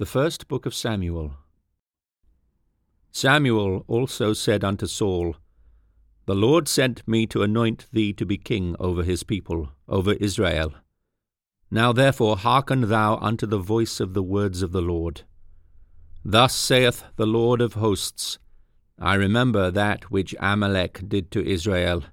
The first book of Samuel. Samuel also said unto Saul, The Lord sent me to anoint thee to be king over his people, over Israel. Now therefore hearken thou unto the voice of the words of the Lord. Thus saith the Lord of hosts, I remember that which Amalek did to Israel,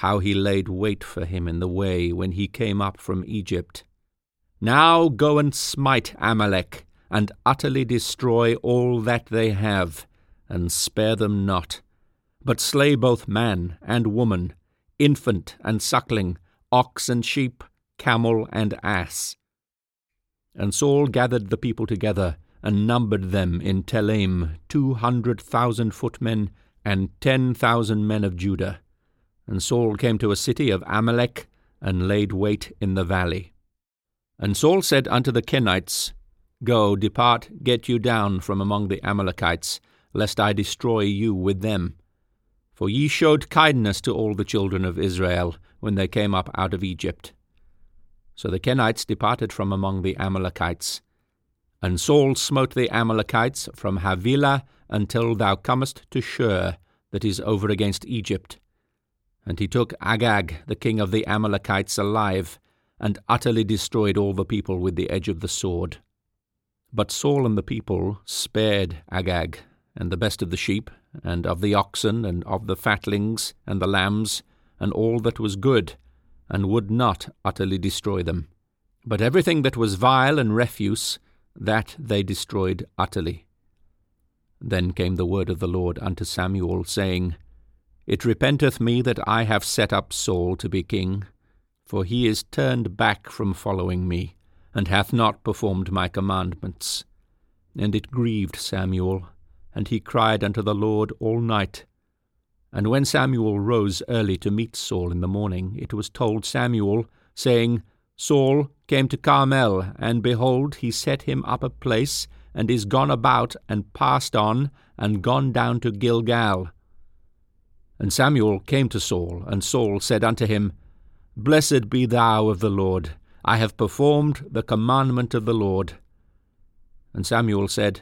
how he laid wait for him in the way when he came up from Egypt. Now go and smite Amalek, and utterly destroy all that they have, and spare them not, but slay both man and woman, infant and suckling, ox and sheep, camel and ass. And Saul gathered the people together, and numbered them in Telaim two hundred thousand footmen, and ten thousand men of Judah. And Saul came to a city of Amalek, and laid wait in the valley. And Saul said unto the Kenites, Go, depart, get you down from among the Amalekites, lest I destroy you with them. For ye showed kindness to all the children of Israel when they came up out of Egypt. So the Kenites departed from among the Amalekites. And Saul smote the Amalekites from Havilah until thou comest to Shur, that is over against Egypt. And he took Agag, the king of the Amalekites, alive, and utterly destroyed all the people with the edge of the sword. But Saul and the people spared Agag, and the best of the sheep, and of the oxen, and of the fatlings, and the lambs, and all that was good, and would not utterly destroy them. But everything that was vile and refuse, that they destroyed utterly. Then came the word of the Lord unto Samuel, saying, It repenteth me that I have set up Saul to be king, for he is turned back from following me, and hath not performed my commandments. And it grieved Samuel, and he cried unto the Lord all night. And when Samuel rose early to meet Saul in the morning, it was told Samuel, saying, Saul came to Carmel, and behold, he set him up a place, and is gone about, and passed on, and gone down to Gilgal. And Samuel came to Saul, and Saul said unto him, Blessed be thou of the Lord. I have performed the commandment of the Lord. And Samuel said,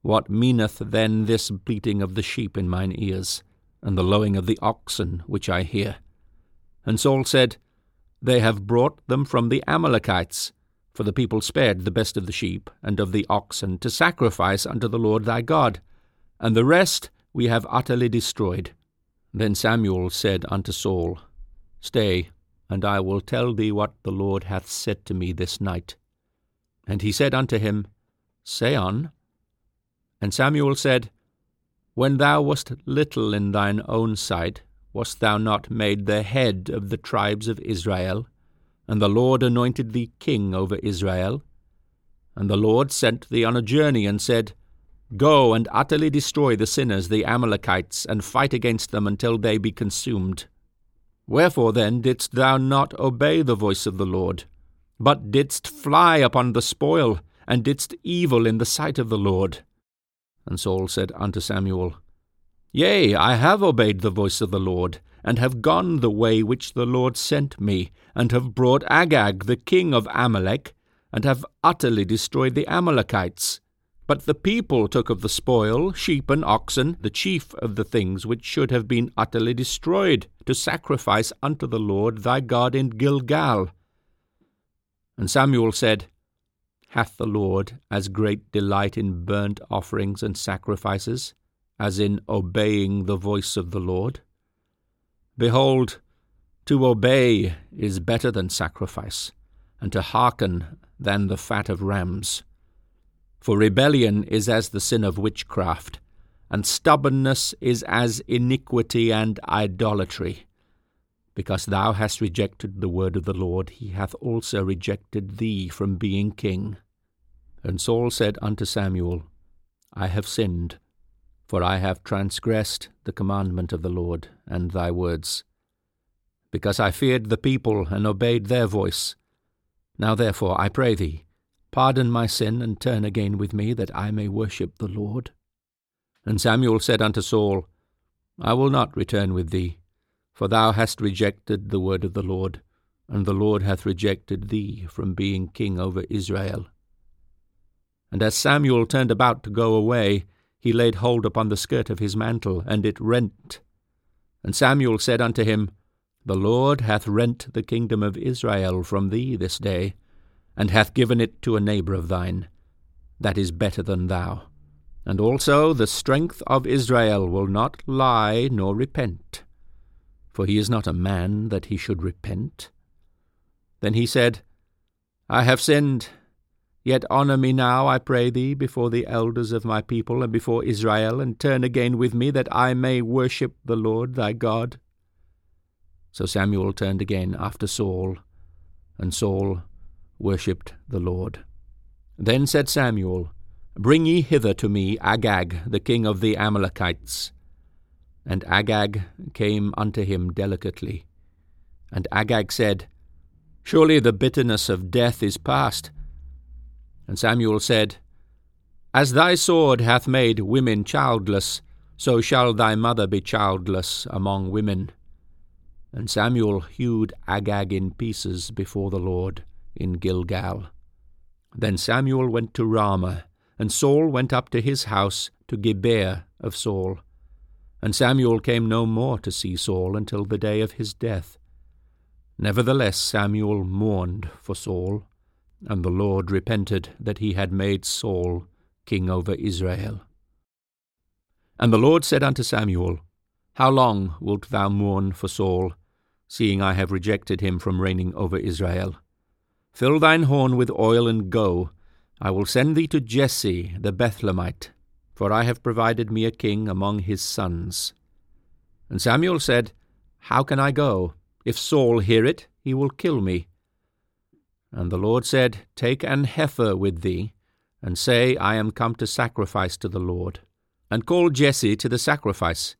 What meaneth then this bleating of the sheep in mine ears, and the lowing of the oxen which I hear? And Saul said, They have brought them from the Amalekites, for the people spared the best of the sheep and of the oxen to sacrifice unto the Lord thy God, and the rest we have utterly destroyed. Then Samuel said unto Saul, Stay, and I will tell thee what the Lord hath said to me this night. And he said unto him, Say on. And Samuel said, When thou wast little in thine own sight, wast thou not made the head of the tribes of Israel? And the Lord anointed thee king over Israel? And the Lord sent thee on a journey, and said, Go and utterly destroy the sinners, the Amalekites, and fight against them until they be consumed. Wherefore then didst thou not obey the voice of the Lord, but didst fly upon the spoil, and didst evil in the sight of the Lord? And Saul said unto Samuel, Yea, I have obeyed the voice of the Lord, and have gone the way which the Lord sent me, and have brought Agag the king of Amalek, and have utterly destroyed the Amalekites. But the people took of the spoil sheep and oxen, the chief of the things which should have been utterly destroyed, to sacrifice unto the Lord thy God in Gilgal. And Samuel said, Hath the Lord as great delight in burnt offerings and sacrifices, as in obeying the voice of the Lord? Behold, to obey is better than sacrifice, and to hearken than the fat of rams. For rebellion is as the sin of witchcraft, and stubbornness is as iniquity and idolatry. Because thou hast rejected the word of the Lord, he hath also rejected thee from being king. And Saul said unto Samuel, I have sinned, for I have transgressed the commandment of the Lord and thy words, because I feared the people and obeyed their voice. Now therefore, I pray thee, Pardon my sin, and turn again with me, that I may worship the Lord. And Samuel said unto Saul, I will not return with thee, for thou hast rejected the word of the Lord, and the Lord hath rejected thee from being king over Israel. And as Samuel turned about to go away, he laid hold upon the skirt of his mantle, and it rent. And Samuel said unto him, The Lord hath rent the kingdom of Israel from thee this day, and hath given it to a neighbour of thine, that is better than thou. And also the strength of Israel will not lie nor repent, for he is not a man that he should repent. Then he said, I have sinned, Yet honour me now, I pray thee, before the elders of my people and before Israel, and turn again with me, that I may worship the Lord thy God. So Samuel turned again after Saul, and Saul worshipped the Lord. Then said Samuel, Bring ye hither to me Agag, the king of the Amalekites. And Agag came unto him delicately. And Agag said, Surely the bitterness of death is past, and Samuel said, As thy sword hath made women childless, so shall thy mother be childless among women. And Samuel hewed Agag in pieces before the Lord in Gilgal. Then Samuel went to Ramah, and Saul went up to his house to Gibeah of Saul. And Samuel came no more to see Saul until the day of his death. Nevertheless Samuel mourned for Saul, and the Lord repented that he had made Saul king over Israel. And the Lord said unto Samuel, How long wilt thou mourn for Saul, seeing I have rejected him from reigning over Israel? Fill thine horn with oil and go. I will send thee to Jesse the Bethlehemite, for I have provided me a king among his sons. And Samuel said, How can I go? If Saul hear it, he will kill me. And the Lord said, Take an heifer with thee, and say, I am come to sacrifice to the Lord. And call Jesse to the sacrifice,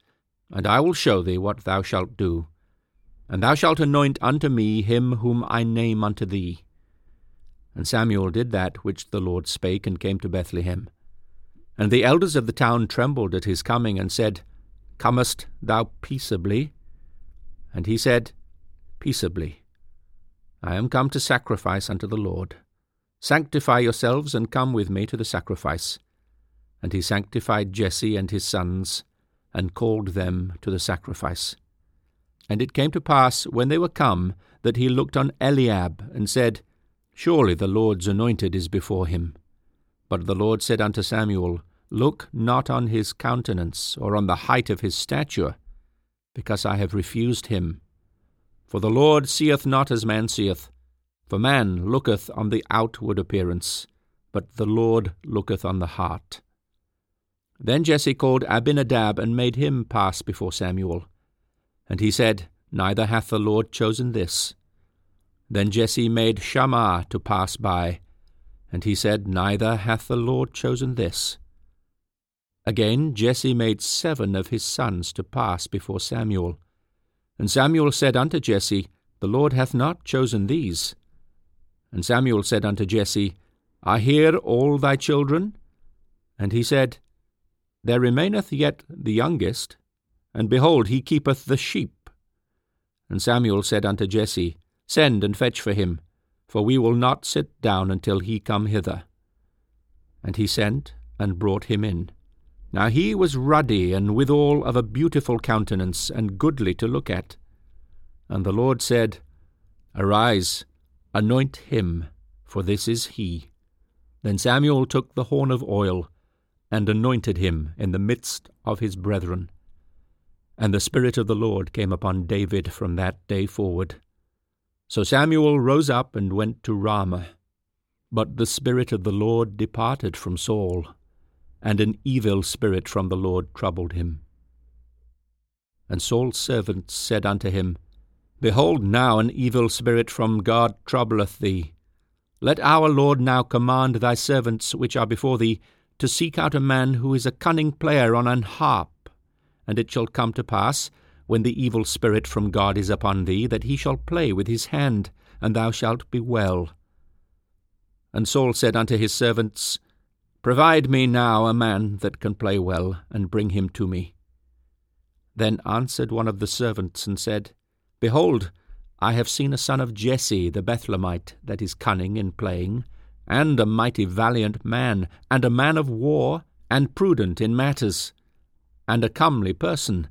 and I will show thee what thou shalt do. And thou shalt anoint unto me him whom I name unto thee. And Samuel did that which the Lord spake, and came to Bethlehem. And the elders of the town trembled at his coming, and said, Comest thou peaceably? And he said, Peaceably. I am come to sacrifice unto the Lord. Sanctify yourselves, and come with me to the sacrifice. And he sanctified Jesse and his sons, and called them to the sacrifice. And it came to pass, when they were come, that he looked on Eliab, and said, Surely the Lord's anointed is before him. But the Lord said unto Samuel, Look not on his countenance, or on the height of his stature, because I have refused him. For the Lord seeth not as man seeth. For man looketh on the outward appearance, but the Lord looketh on the heart. Then Jesse called Abinadab and made him pass before Samuel. And he said, Neither hath the Lord chosen this. Then Jesse made Shammah to pass by, and he said, Neither hath the Lord chosen this. Again Jesse made seven of his sons to pass before Samuel. And Samuel said unto Jesse, The Lord hath not chosen these. And Samuel said unto Jesse, I hear all thy children? And he said, There remaineth yet the youngest, and behold, he keepeth the sheep. And Samuel said unto Jesse, Send and fetch for him, for we will not sit down until he come hither. And he sent and brought him in. Now he was ruddy, and withal of a beautiful countenance, and goodly to look at. And the Lord said, Arise, anoint him, for this is he. Then Samuel took the horn of oil, and anointed him in the midst of his brethren. And the Spirit of the Lord came upon David from that day forward. So Samuel rose up and went to Ramah. But the Spirit of the Lord departed from Saul and an evil spirit from the Lord troubled him. And Saul's servants said unto him, Behold, now an evil spirit from God troubleth thee. Let our Lord now command thy servants which are before thee to seek out a man who is a cunning player on an harp. And it shall come to pass, when the evil spirit from God is upon thee, that he shall play with his hand, and thou shalt be well. And Saul said unto his servants, Provide me now a man that can play well, and bring him to me. Then answered one of the servants, and said, Behold, I have seen a son of Jesse the Bethlehemite that is cunning in playing, and a mighty valiant man, and a man of war, and prudent in matters, and a comely person,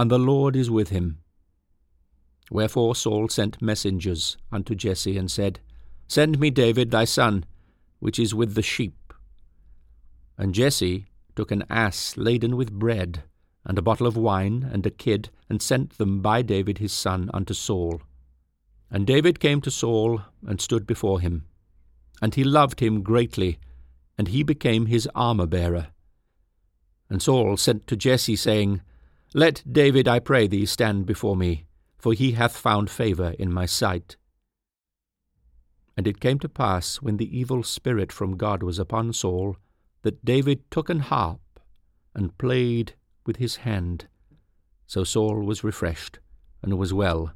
and the Lord is with him. Wherefore Saul sent messengers unto Jesse, and said, Send me David thy son, which is with the sheep. And Jesse took an ass laden with bread, and a bottle of wine, and a kid, and sent them by David his son unto Saul. And David came to Saul, and stood before him. And he loved him greatly, and he became his armour bearer. And Saul sent to Jesse, saying, Let David, I pray thee, stand before me, for he hath found favour in my sight. And it came to pass, when the evil spirit from God was upon Saul, that David took an harp, and played with his hand. So Saul was refreshed, and was well,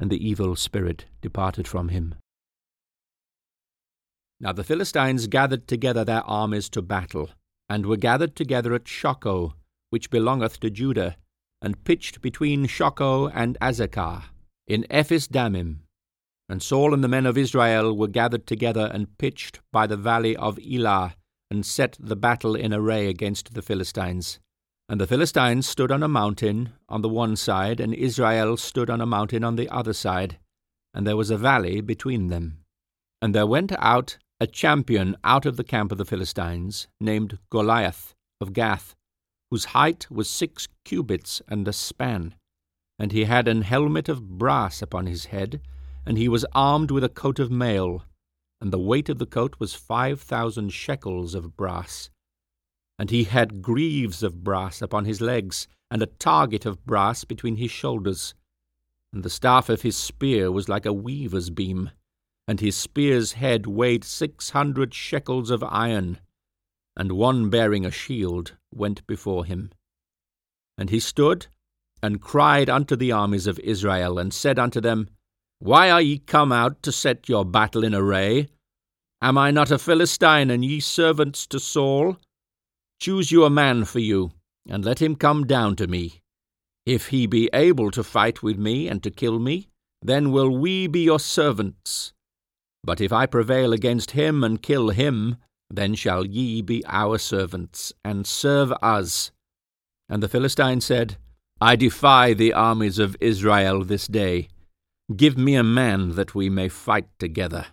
and the evil spirit departed from him. Now the Philistines gathered together their armies to battle, and were gathered together at Shochoh, which belongeth to Judah, and pitched between Shochoh and Azekah, in Ephes Dammim. And Saul and the men of Israel were gathered together and pitched by the valley of Elah, and set the battle in array against the Philistines. And the Philistines stood on a mountain on the one side, and Israel stood on a mountain on the other side, and there was a valley between them. And there went out a champion out of the camp of the Philistines, named Goliath of Gath, whose height was six cubits and a span. And he had an helmet of brass upon his head, and he was armed with a coat of mail, and the weight of the coat was five thousand shekels of brass and he had greaves of brass upon his legs, and a target of brass between his shoulders. And the staff of his spear was like a weaver's beam, and his spear's head weighed six hundred shekels of iron, and one bearing a shield went before him. And he stood and cried unto the armies of Israel, and said unto them, Why are ye come out to set your battle in array? Am I not a Philistine, and ye servants to Saul? Choose you a man for you, and let him come down to me. If he be able to fight with me and to kill me, then will we be your servants. But if I prevail against him and kill him, then shall ye be our servants, and serve us. And the Philistine said, I defy the armies of Israel this day. Give me a man that we may fight together.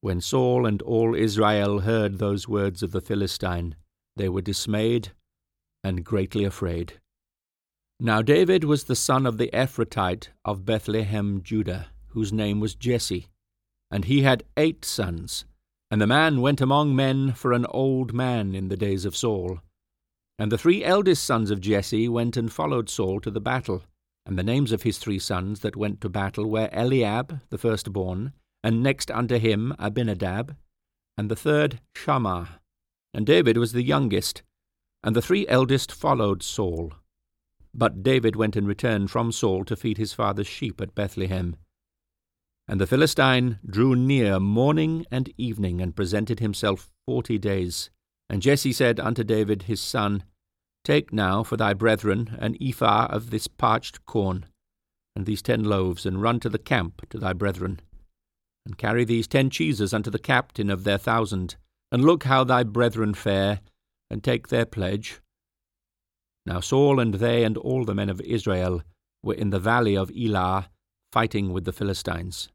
When Saul and all Israel heard those words of the Philistine, they were dismayed and greatly afraid. Now David was the son of the Ephratite of Bethlehem, Judah, whose name was Jesse, and he had eight sons. And the man went among men for an old man in the days of Saul. And the three eldest sons of Jesse went and followed Saul to the battle. And the names of his three sons that went to battle were Eliab, the firstborn, and next unto him Abinadab, and the third Shammah. And David was the youngest, and the three eldest followed Saul. But David went and returned from Saul to feed his father's sheep at Bethlehem. And the Philistine drew near morning and evening, and presented himself forty days. And Jesse said unto David his son, Take now for thy brethren an ephah of this parched corn, and these ten loaves, and run to the camp to thy brethren and carry these ten cheeses unto the captain of their thousand, and look how thy brethren fare, and take their pledge. Now Saul and they and all the men of Israel were in the valley of Elah, fighting with the Philistines.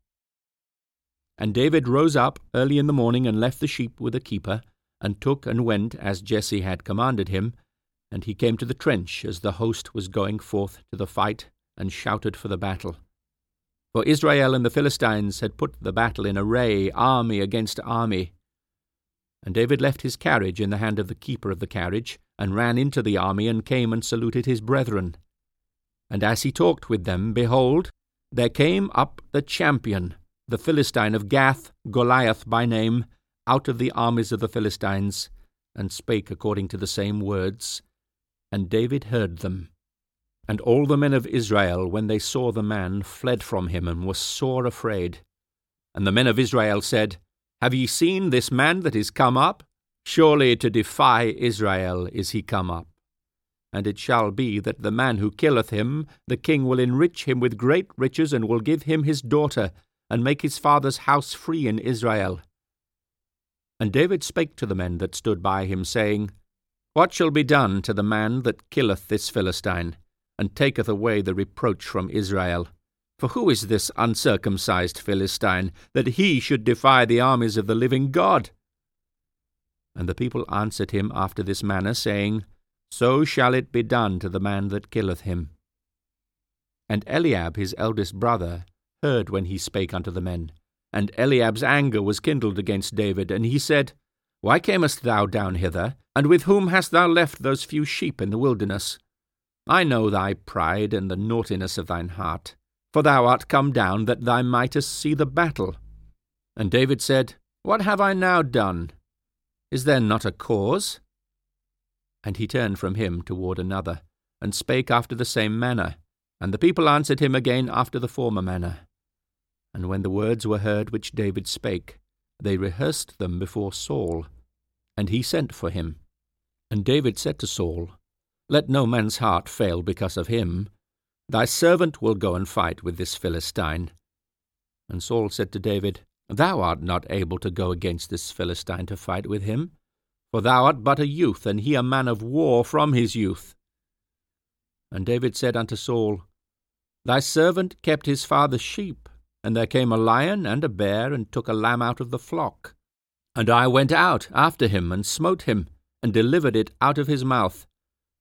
And David rose up early in the morning and left the sheep with a keeper, and took and went as Jesse had commanded him, and he came to the trench as the host was going forth to the fight, and shouted for the battle. For Israel and the Philistines had put the battle in array, army against army. And David left his carriage in the hand of the keeper of the carriage, and ran into the army, and came and saluted his brethren. And as he talked with them, behold, there came up the champion, the Philistine of Gath, Goliath by name, out of the armies of the Philistines, and spake according to the same words. And David heard them. And all the men of Israel, when they saw the man, fled from him, and were sore afraid. And the men of Israel said, Have ye seen this man that is come up? Surely to defy Israel is he come up. And it shall be that the man who killeth him, the king will enrich him with great riches, and will give him his daughter, and make his father's house free in Israel. And David spake to the men that stood by him, saying, What shall be done to the man that killeth this Philistine, and taketh away the reproach from Israel? For who is this uncircumcised Philistine, that he should defy the armies of the living God? And the people answered him after this manner, saying, So shall it be done to the man that killeth him. And Eliab his eldest brother heard when he spake unto the men. And Eliab's anger was kindled against David, and he said, Why camest thou down hither? And with whom hast thou left those few sheep in the wilderness? I know thy pride and the naughtiness of thine heart, for thou art come down that thou mightest see the battle. And David said, What have I now done? Is there not a cause? And he turned from him toward another, and spake after the same manner. And the people answered him again after the former manner. And when the words were heard which David spake, they rehearsed them before Saul. And he sent for him. And David said to Saul, Let no man's heart fail because of him. Thy servant will go and fight with this Philistine. And Saul said to David, Thou art not able to go against this Philistine to fight with him, for thou art but a youth, and he a man of war from his youth. And David said unto Saul, Thy servant kept his father's sheep, and there came a lion and a bear, and took a lamb out of the flock. And I went out after him, and smote him, and delivered it out of his mouth.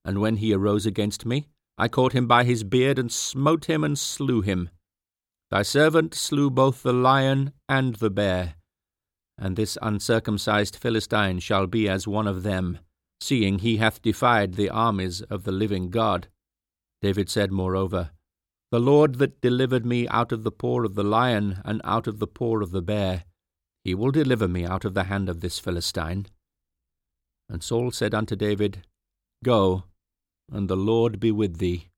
And when he arose against me, I caught him by his beard, and smote him, and slew him. Thy servant slew both the lion and the bear. And this uncircumcised Philistine shall be as one of them, seeing he hath defied the armies of the living God. David said, moreover, The Lord that delivered me out of the paw of the lion and out of the paw of the bear, he will deliver me out of the hand of this Philistine. And Saul said unto David, Go, and the Lord be with thee.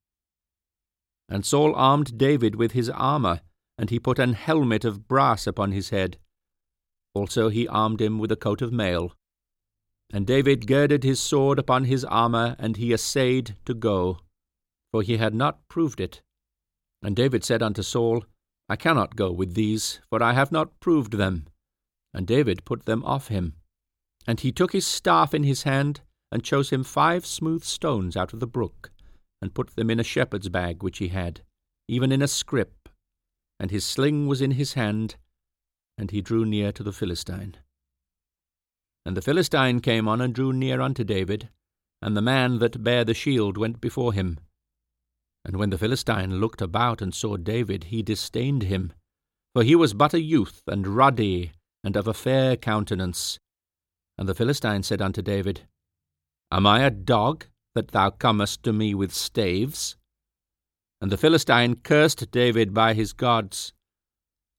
And Saul armed David with his armour, and he put an helmet of brass upon his head. Also he armed him with a coat of mail. And David girded his sword upon his armour, and he essayed to go for he had not proved it. And David said unto Saul, I cannot go with these, for I have not proved them. And David put them off him. And he took his staff in his hand, and chose him five smooth stones out of the brook, and put them in a shepherd's bag which he had, even in a scrip. And his sling was in his hand, and he drew near to the Philistine. And the Philistine came on and drew near unto David, and the man that bare the shield went before him. And when the Philistine looked about and saw David, he disdained him, for he was but a youth, and ruddy, and of a fair countenance. And the Philistine said unto David, Am I a dog, that thou comest to me with staves? And the Philistine cursed David by his gods.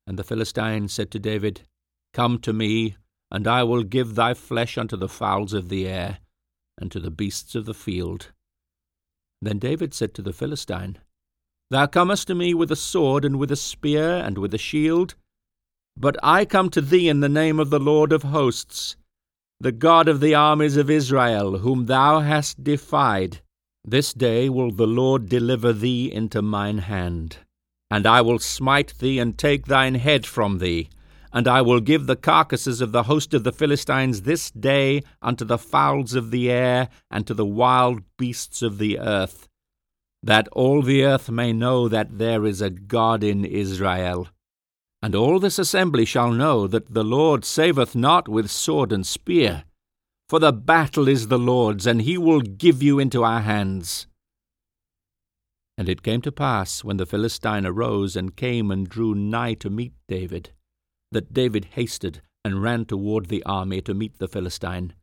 And the Philistine said to David, Come to me, and I will give thy flesh unto the fowls of the air, and to the beasts of the field. Then David said to the Philistine, Thou comest to me with a sword, and with a spear, and with a shield. But I come to thee in the name of the Lord of hosts, the God of the armies of Israel, whom thou hast defied. This day will the Lord deliver thee into mine hand. And I will smite thee, and take thine head from thee, and I will give the carcasses of the host of the Philistines this day unto the fowls of the air and to the wild beasts of the earth, that all the earth may know that there is a God in Israel. And all this assembly shall know that the Lord saveth not with sword and spear, for the battle is the Lord's, and he will give you into our hands. And it came to pass, when the Philistine arose and came and drew nigh to meet David, that David hasted and ran toward the army to meet the Philistine.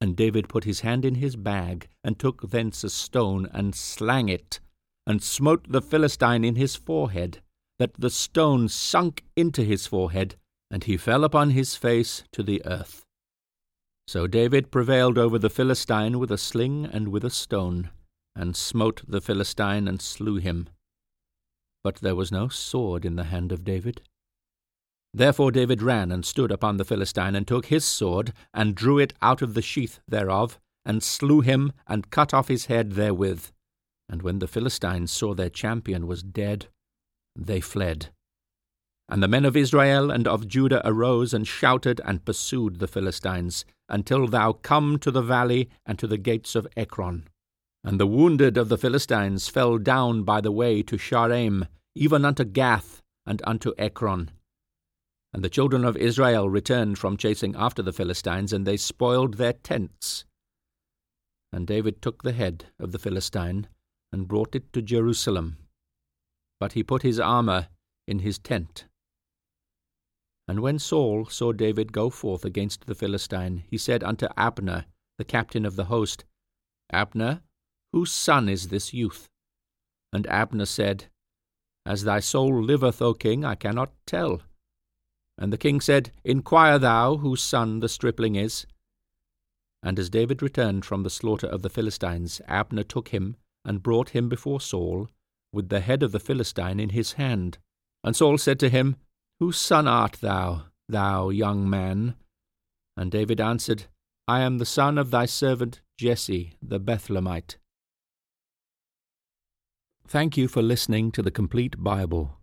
And David put his hand in his bag, and took thence a stone, and slang it, and smote the Philistine in his forehead, that the stone sunk into his forehead, and he fell upon his face to the earth. So David prevailed over the Philistine with a sling and with a stone, and smote the Philistine and slew him. But there was no sword in the hand of David. Therefore David ran and stood upon the Philistine, and took his sword, and drew it out of the sheath thereof, and slew him, and cut off his head therewith. And when the Philistines saw their champion was dead, they fled. And the men of Israel and of Judah arose and shouted and pursued the Philistines, until thou come to the valley and to the gates of Ekron. And the wounded of the Philistines fell down by the way to Shaaraim, even unto Gath and unto Ekron. And the children of Israel returned from chasing after the Philistines, and they spoiled their tents. And David took the head of the Philistine, and brought it to Jerusalem. But he put his armour in his tent. And when Saul saw David go forth against the Philistine, he said unto Abner, the captain of the host, Abner, whose son is this youth? And Abner said, As thy soul liveth, O king, I cannot tell. And the king said, Inquire thou whose son the stripling is. And as David returned from the slaughter of the Philistines, Abner took him and brought him before Saul, with the head of the Philistine in his hand. And Saul said to him, Whose son art thou, thou young man? And David answered, I am the son of thy servant Jesse the Bethlehemite. Thank you for listening to the Complete Bible,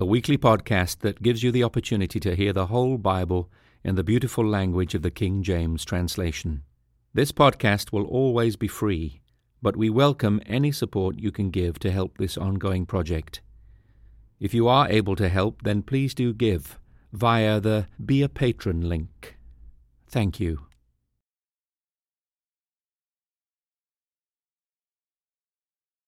a weekly podcast that gives you the opportunity to hear the whole Bible in the beautiful language of the King James translation. This podcast will always be free, but we welcome any support you can give to help this ongoing project. If you are able to help, then please do give via the Be a Patron link. Thank you.